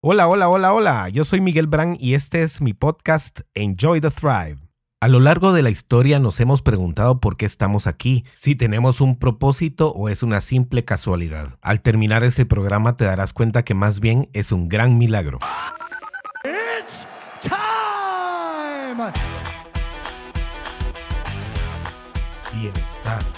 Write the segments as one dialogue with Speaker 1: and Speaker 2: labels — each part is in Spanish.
Speaker 1: Hola, hola, hola, hola. Yo soy Miguel Brand y este es mi podcast Enjoy the Thrive. A lo largo de la historia nos hemos preguntado por qué estamos aquí, si tenemos un propósito o es una simple casualidad. Al terminar ese programa te darás cuenta que más bien es un gran milagro.
Speaker 2: It's time!
Speaker 1: Bienestar.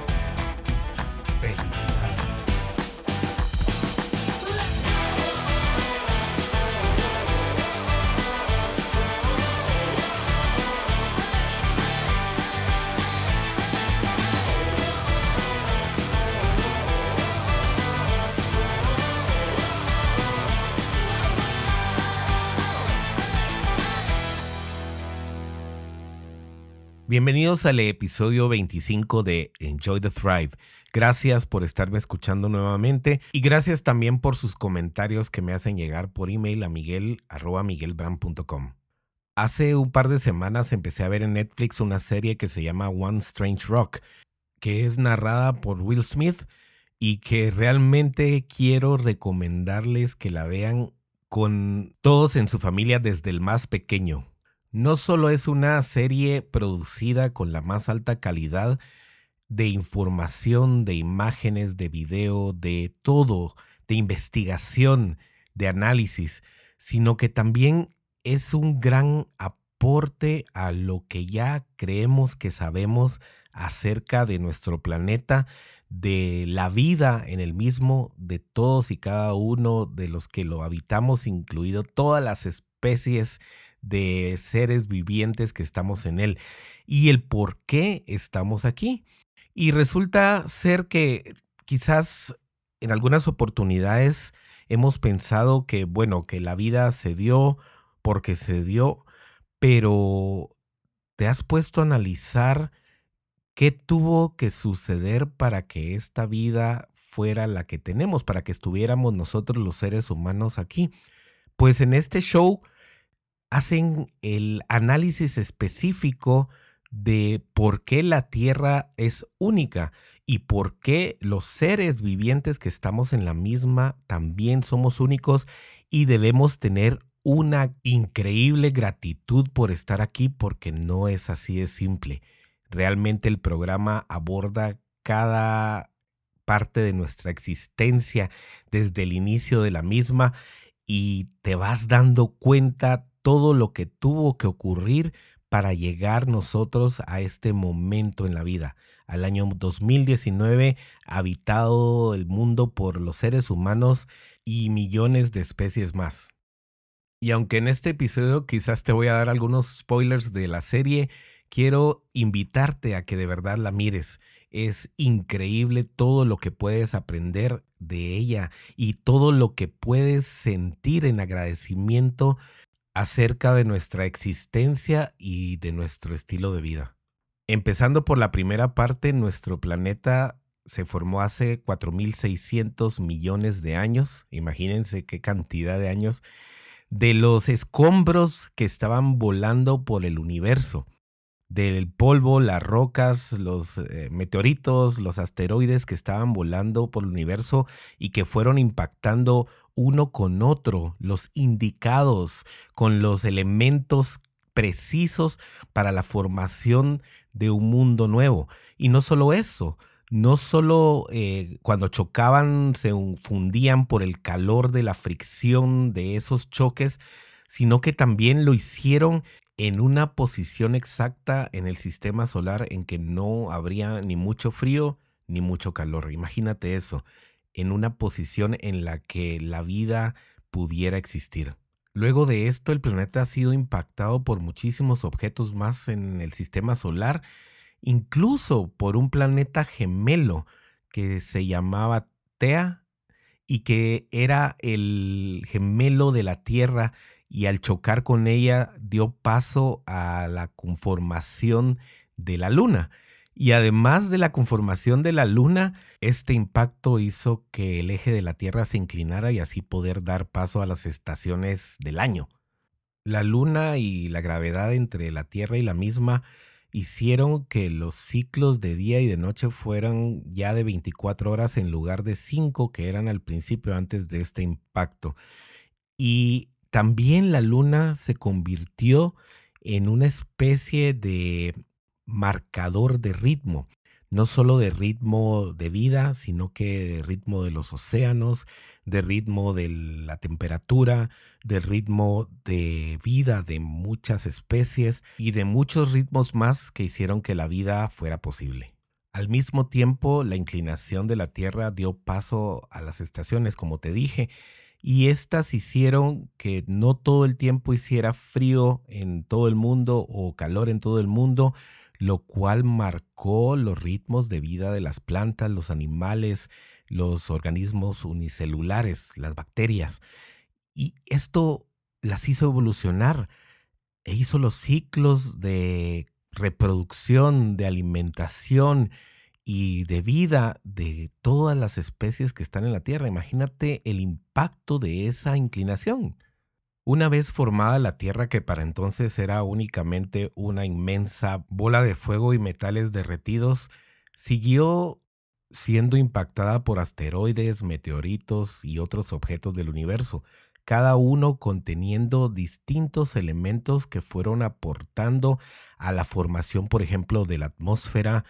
Speaker 1: Bienvenidos al episodio 25 de Enjoy the Thrive. Gracias por estarme escuchando nuevamente y gracias también por sus comentarios que me hacen llegar por email a miguel arroba miguelbrand.com. Hace un par de semanas empecé a ver en Netflix una serie que se llama One Strange Rock, que es narrada por Will Smith y que realmente quiero recomendarles que la vean con todos en su familia desde el más pequeño. No solo es una serie producida con la más alta calidad de información, de imágenes, de video, de todo, de investigación, de análisis, sino que también es un gran aporte a lo que ya creemos que sabemos acerca de nuestro planeta, de la vida en el mismo, de todos y cada uno de los que lo habitamos, incluido todas las especies de seres vivientes que estamos en él y el por qué estamos aquí. Y resulta ser que quizás en algunas oportunidades hemos pensado que, bueno, que la vida se dio porque se dio, pero ¿te has puesto a analizar qué tuvo que suceder para que esta vida fuera la que tenemos, para que estuviéramos nosotros los seres humanos aquí? Pues en este show hacen el análisis específico de por qué la Tierra es única y por qué los seres vivientes que estamos en la misma también somos únicos y debemos tener una increíble gratitud por estar aquí porque no es así de simple. Realmente el programa aborda cada parte de nuestra existencia desde el inicio de la misma y te vas dando cuenta todo lo que tuvo que ocurrir para llegar nosotros a este momento en la vida, al año 2019, habitado el mundo por los seres humanos y millones de especies más. Y aunque en este episodio quizás te voy a dar algunos spoilers de la serie, quiero invitarte a que de verdad la mires. Es increíble todo lo que puedes aprender de ella y todo lo que puedes sentir en agradecimiento acerca de nuestra existencia y de nuestro estilo de vida. Empezando por la primera parte, nuestro planeta se formó hace 4.600 millones de años, imagínense qué cantidad de años, de los escombros que estaban volando por el universo, del polvo, las rocas, los eh, meteoritos, los asteroides que estaban volando por el universo y que fueron impactando uno con otro, los indicados con los elementos precisos para la formación de un mundo nuevo. Y no solo eso, no solo eh, cuando chocaban se fundían por el calor de la fricción de esos choques, sino que también lo hicieron en una posición exacta en el sistema solar en que no habría ni mucho frío ni mucho calor. Imagínate eso en una posición en la que la vida pudiera existir. Luego de esto, el planeta ha sido impactado por muchísimos objetos más en el sistema solar, incluso por un planeta gemelo que se llamaba Tea y que era el gemelo de la Tierra y al chocar con ella dio paso a la conformación de la Luna. Y además de la conformación de la Luna, este impacto hizo que el eje de la Tierra se inclinara y así poder dar paso a las estaciones del año. La luna y la gravedad entre la Tierra y la misma hicieron que los ciclos de día y de noche fueran ya de 24 horas en lugar de 5 que eran al principio antes de este impacto. Y también la luna se convirtió en una especie de marcador de ritmo, no solo de ritmo de vida, sino que de ritmo de los océanos, de ritmo de la temperatura, de ritmo de vida de muchas especies y de muchos ritmos más que hicieron que la vida fuera posible. Al mismo tiempo, la inclinación de la Tierra dio paso a las estaciones, como te dije, y estas hicieron que no todo el tiempo hiciera frío en todo el mundo o calor en todo el mundo, lo cual marcó los ritmos de vida de las plantas, los animales, los organismos unicelulares, las bacterias. Y esto las hizo evolucionar e hizo los ciclos de reproducción, de alimentación y de vida de todas las especies que están en la Tierra. Imagínate el impacto de esa inclinación. Una vez formada la Tierra, que para entonces era únicamente una inmensa bola de fuego y metales derretidos, siguió siendo impactada por asteroides, meteoritos y otros objetos del universo, cada uno conteniendo distintos elementos que fueron aportando a la formación, por ejemplo, de la atmósfera,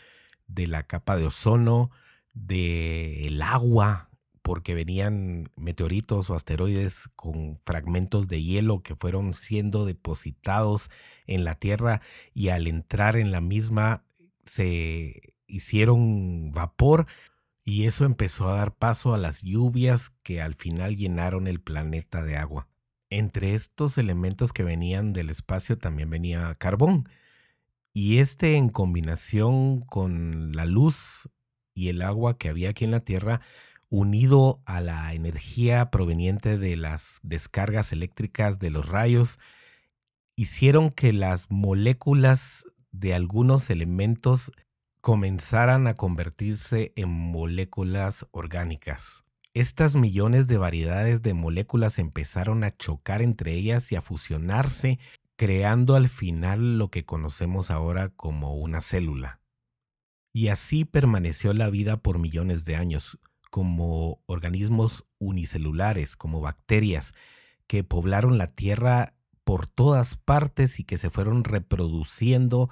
Speaker 1: de la capa de ozono, del agua, porque venían meteoritos o asteroides con fragmentos de hielo que fueron siendo depositados en la Tierra y al entrar en la misma se hicieron vapor y eso empezó a dar paso a las lluvias que al final llenaron el planeta de agua. Entre estos elementos que venían del espacio también venía carbón. Y este en combinación con la luz y el agua que había aquí en la Tierra unido a la energía proveniente de las descargas eléctricas de los rayos, hicieron que las moléculas de algunos elementos comenzaran a convertirse en moléculas orgánicas. Estas millones de variedades de moléculas empezaron a chocar entre ellas y a fusionarse, creando al final lo que conocemos ahora como una célula. Y así permaneció la vida por millones de años, como organismos unicelulares, como bacterias, que poblaron la Tierra por todas partes y que se fueron reproduciendo,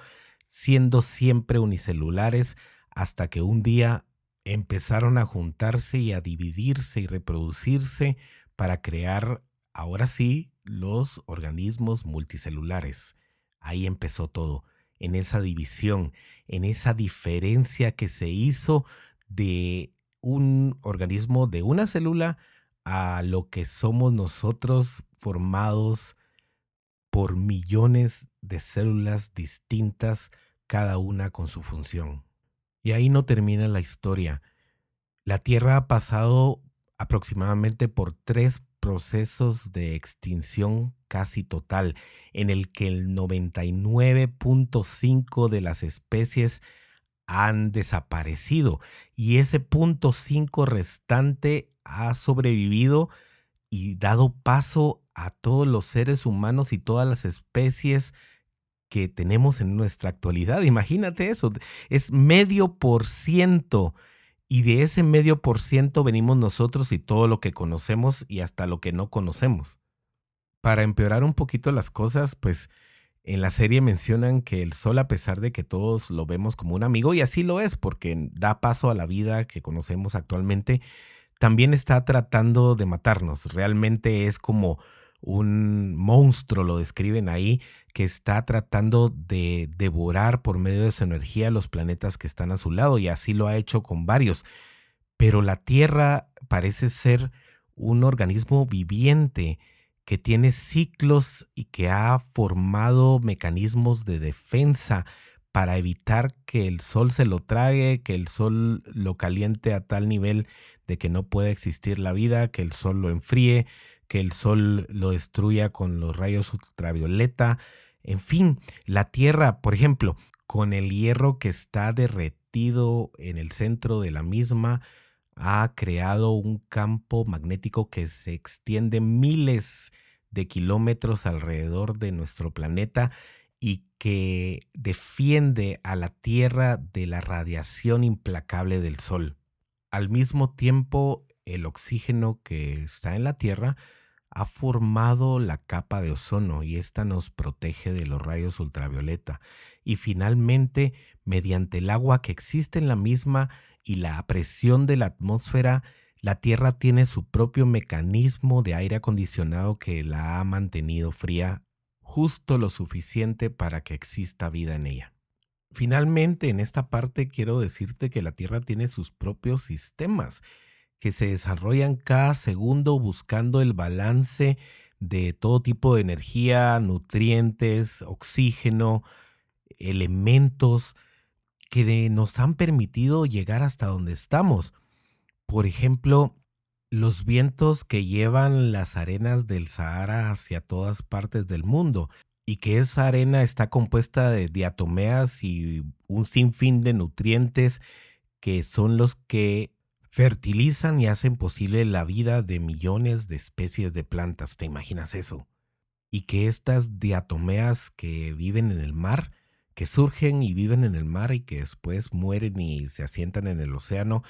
Speaker 1: siendo siempre unicelulares, hasta que un día empezaron a juntarse y a dividirse y reproducirse para crear, ahora sí, los organismos multicelulares. Ahí empezó todo, en esa división, en esa diferencia que se hizo de un organismo de una célula a lo que somos nosotros formados por millones de células distintas, cada una con su función. Y ahí no termina la historia. La Tierra ha pasado aproximadamente por tres procesos de extinción casi total, en el que el 99.5 de las especies han desaparecido y ese punto 5 restante ha sobrevivido y dado paso a todos los seres humanos y todas las especies que tenemos en nuestra actualidad. Imagínate eso, es medio por ciento y de ese medio por ciento venimos nosotros y todo lo que conocemos y hasta lo que no conocemos. Para empeorar un poquito las cosas, pues en la serie mencionan que el sol, a pesar de que todos lo vemos como un amigo, y así lo es, porque da paso a la vida que conocemos actualmente, también está tratando de matarnos. Realmente es como un monstruo, lo describen ahí, que está tratando de devorar por medio de su energía los planetas que están a su lado, y así lo ha hecho con varios. Pero la Tierra parece ser un organismo viviente que tiene ciclos y que ha formado mecanismos de defensa para evitar que el sol se lo trague, que el sol lo caliente a tal nivel de que no pueda existir la vida, que el sol lo enfríe, que el sol lo destruya con los rayos ultravioleta. En fin, la Tierra, por ejemplo, con el hierro que está derretido en el centro de la misma, ha creado un campo magnético que se extiende miles de kilómetros alrededor de nuestro planeta y que defiende a la Tierra de la radiación implacable del Sol. Al mismo tiempo, el oxígeno que está en la Tierra ha formado la capa de ozono y esta nos protege de los rayos ultravioleta. Y finalmente, mediante el agua que existe en la misma y la presión de la atmósfera, la Tierra tiene su propio mecanismo de aire acondicionado que la ha mantenido fría justo lo suficiente para que exista vida en ella. Finalmente, en esta parte quiero decirte que la Tierra tiene sus propios sistemas que se desarrollan cada segundo buscando el balance de todo tipo de energía, nutrientes, oxígeno, elementos que nos han permitido llegar hasta donde estamos. Por ejemplo, los vientos que llevan las arenas del Sahara hacia todas partes del mundo y que esa arena está compuesta de diatomeas y un sinfín de nutrientes que son los que fertilizan y hacen posible la vida de millones de especies de plantas. ¿Te imaginas eso? Y que estas diatomeas que viven en el mar, que surgen y viven en el mar y que después mueren y se asientan en el océano,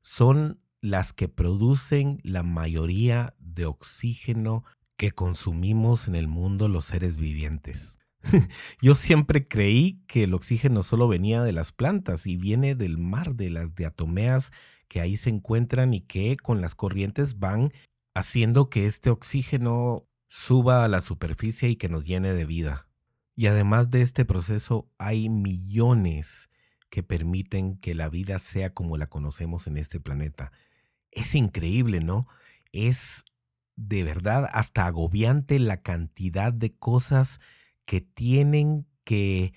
Speaker 1: son las que producen la mayoría de oxígeno que consumimos en el mundo los seres vivientes. Yo siempre creí que el oxígeno solo venía de las plantas y viene del mar, de las diatomeas que ahí se encuentran y que con las corrientes van haciendo que este oxígeno suba a la superficie y que nos llene de vida. Y además de este proceso hay millones que permiten que la vida sea como la conocemos en este planeta. Es increíble, ¿no? Es de verdad hasta agobiante la cantidad de cosas que tienen que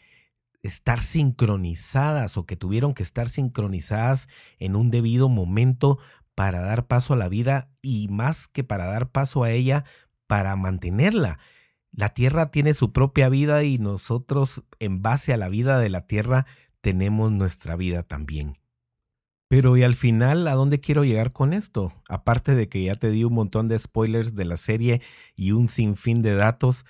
Speaker 1: estar sincronizadas o que tuvieron que estar sincronizadas en un debido momento para dar paso a la vida y más que para dar paso a ella, para mantenerla. La tierra tiene su propia vida y nosotros en base a la vida de la tierra tenemos nuestra vida también. Pero y al final, ¿a dónde quiero llegar con esto? Aparte de que ya te di un montón de spoilers de la serie y un sinfín de datos,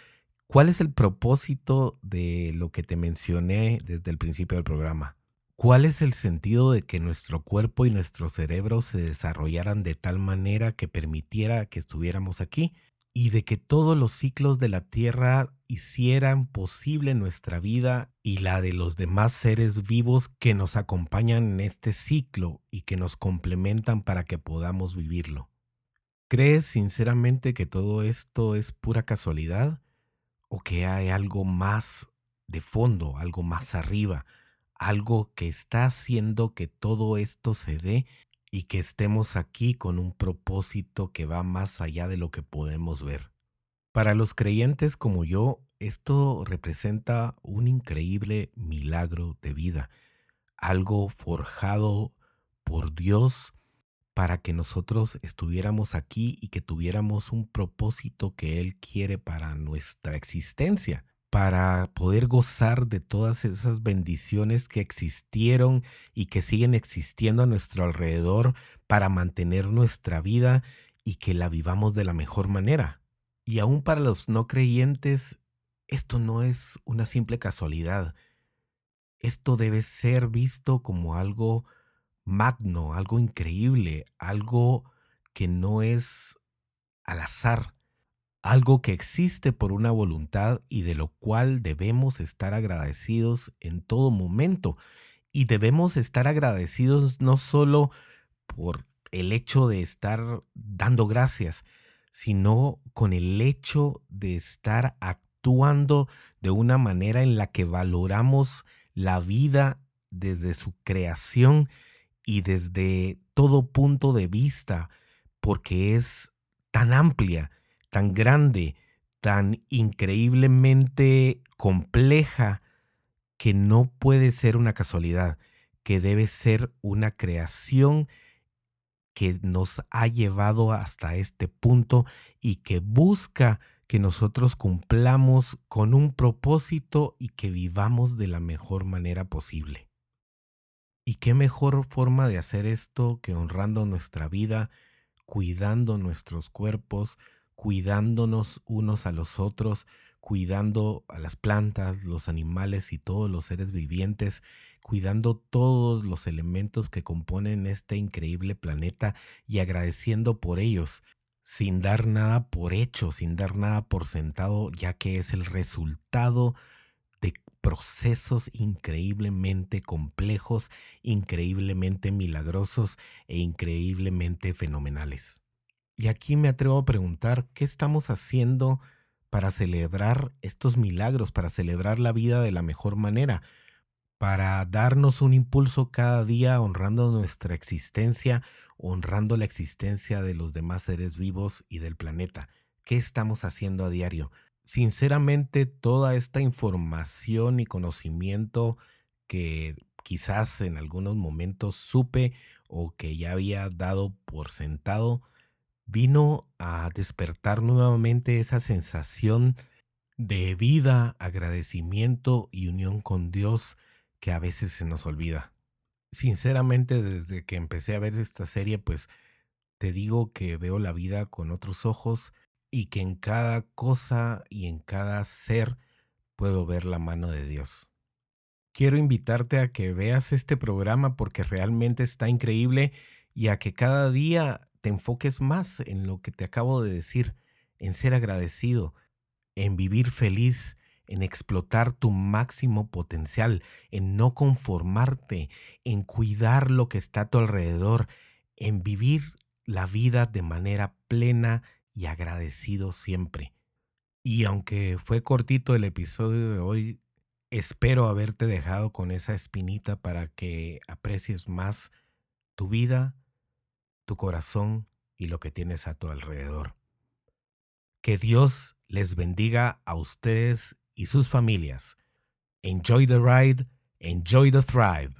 Speaker 1: ¿Cuál es el propósito de lo que te mencioné desde el principio del programa? ¿Cuál es el sentido de que nuestro cuerpo y nuestro cerebro se desarrollaran de tal manera que permitiera que estuviéramos aquí? Y de que todos los ciclos de la Tierra hicieran posible nuestra vida y la de los demás seres vivos que nos acompañan en este ciclo y que nos complementan para que podamos vivirlo. ¿Crees sinceramente que todo esto es pura casualidad? o que hay algo más de fondo, algo más arriba, algo que está haciendo que todo esto se dé y que estemos aquí con un propósito que va más allá de lo que podemos ver. Para los creyentes como yo, esto representa un increíble milagro de vida, algo forjado por Dios para que nosotros estuviéramos aquí y que tuviéramos un propósito que Él quiere para nuestra existencia, para poder gozar de todas esas bendiciones que existieron y que siguen existiendo a nuestro alrededor para mantener nuestra vida y que la vivamos de la mejor manera. Y aún para los no creyentes, esto no es una simple casualidad. Esto debe ser visto como algo magno, algo increíble, algo que no es al azar, algo que existe por una voluntad y de lo cual debemos estar agradecidos en todo momento. Y debemos estar agradecidos no solo por el hecho de estar dando gracias, sino con el hecho de estar actuando de una manera en la que valoramos la vida desde su creación y desde todo punto de vista, porque es tan amplia, tan grande, tan increíblemente compleja, que no puede ser una casualidad, que debe ser una creación que nos ha llevado hasta este punto y que busca que nosotros cumplamos con un propósito y que vivamos de la mejor manera posible. ¿Y qué mejor forma de hacer esto que honrando nuestra vida, cuidando nuestros cuerpos, cuidándonos unos a los otros, cuidando a las plantas, los animales y todos los seres vivientes, cuidando todos los elementos que componen este increíble planeta y agradeciendo por ellos, sin dar nada por hecho, sin dar nada por sentado, ya que es el resultado de procesos increíblemente complejos, increíblemente milagrosos e increíblemente fenomenales. Y aquí me atrevo a preguntar, ¿qué estamos haciendo? para celebrar estos milagros, para celebrar la vida de la mejor manera, para darnos un impulso cada día honrando nuestra existencia, honrando la existencia de los demás seres vivos y del planeta. ¿Qué estamos haciendo a diario? Sinceramente, toda esta información y conocimiento que quizás en algunos momentos supe o que ya había dado por sentado, vino a despertar nuevamente esa sensación de vida, agradecimiento y unión con Dios que a veces se nos olvida. Sinceramente, desde que empecé a ver esta serie, pues te digo que veo la vida con otros ojos y que en cada cosa y en cada ser puedo ver la mano de Dios. Quiero invitarte a que veas este programa porque realmente está increíble y a que cada día te enfoques más en lo que te acabo de decir, en ser agradecido, en vivir feliz, en explotar tu máximo potencial, en no conformarte, en cuidar lo que está a tu alrededor, en vivir la vida de manera plena y agradecido siempre. Y aunque fue cortito el episodio de hoy, espero haberte dejado con esa espinita para que aprecies más tu vida, tu corazón y lo que tienes a tu alrededor. Que Dios les bendiga a ustedes y sus familias. Enjoy the ride, enjoy the thrive.